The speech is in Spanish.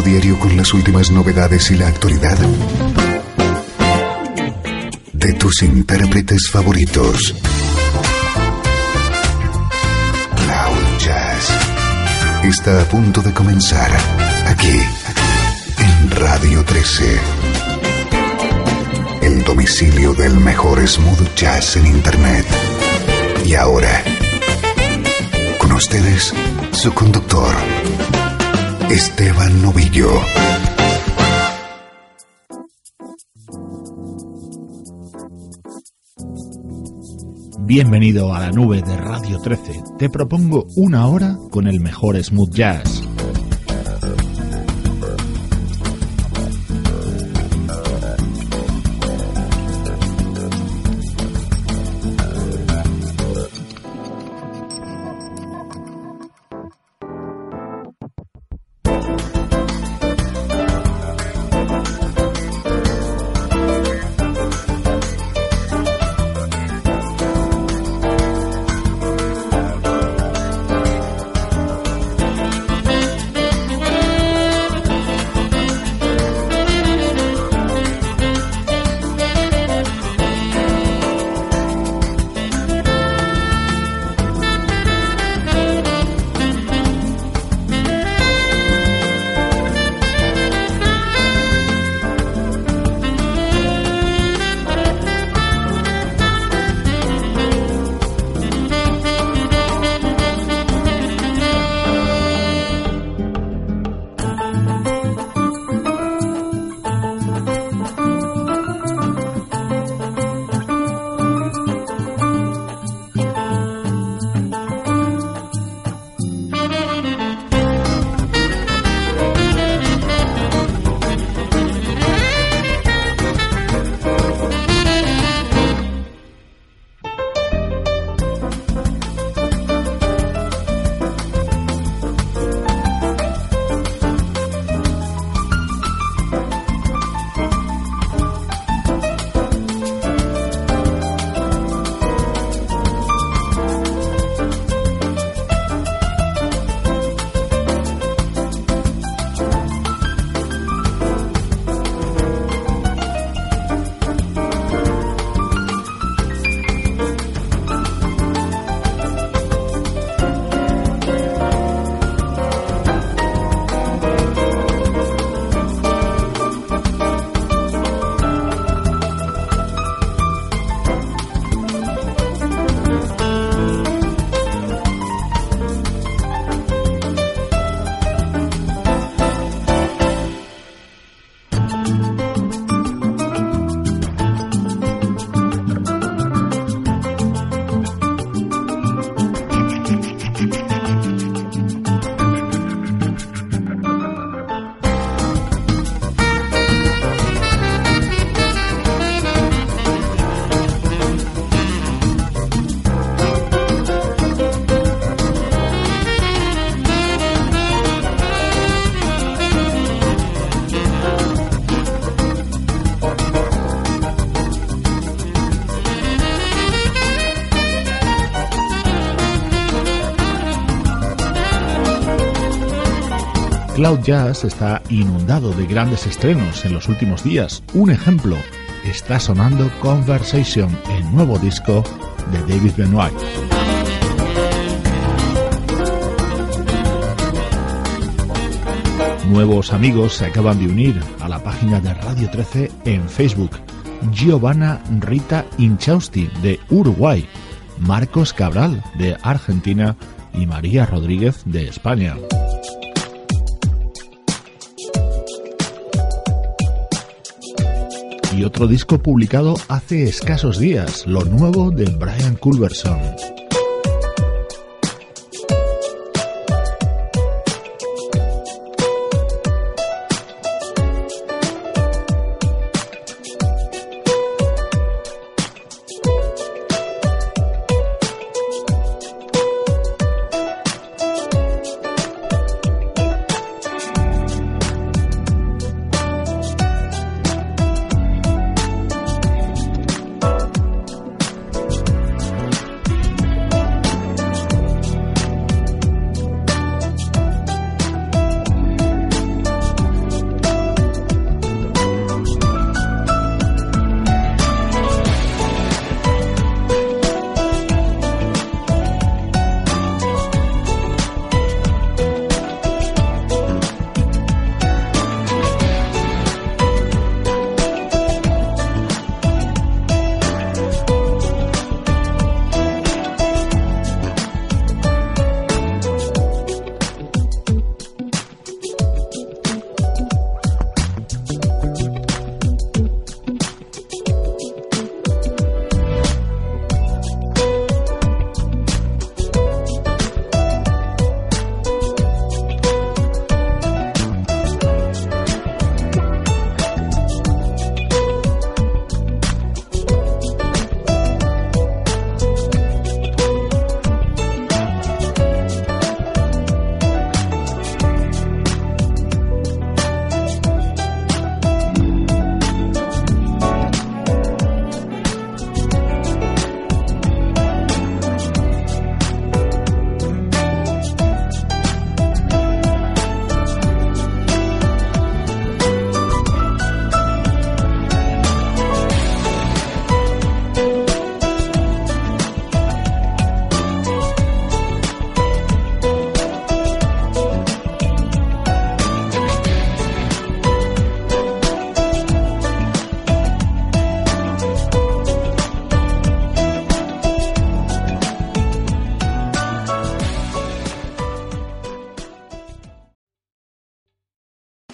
diario con las últimas novedades y la actualidad de tus intérpretes favoritos. Cloud Jazz está a punto de comenzar aquí en Radio 13. El domicilio del mejor smooth jazz en Internet. Y ahora, con ustedes, su conductor, Esteban Novillo. Bienvenido a la nube de Radio 13. Te propongo una hora con el mejor smooth jazz. Cloud Jazz está inundado de grandes estrenos en los últimos días. Un ejemplo, está sonando Conversation, el nuevo disco de David Benoit. Nuevos amigos se acaban de unir a la página de Radio 13 en Facebook. Giovanna Rita Inchausti de Uruguay, Marcos Cabral de Argentina y María Rodríguez de España. Otro disco publicado hace escasos días, lo nuevo de Brian Culberson.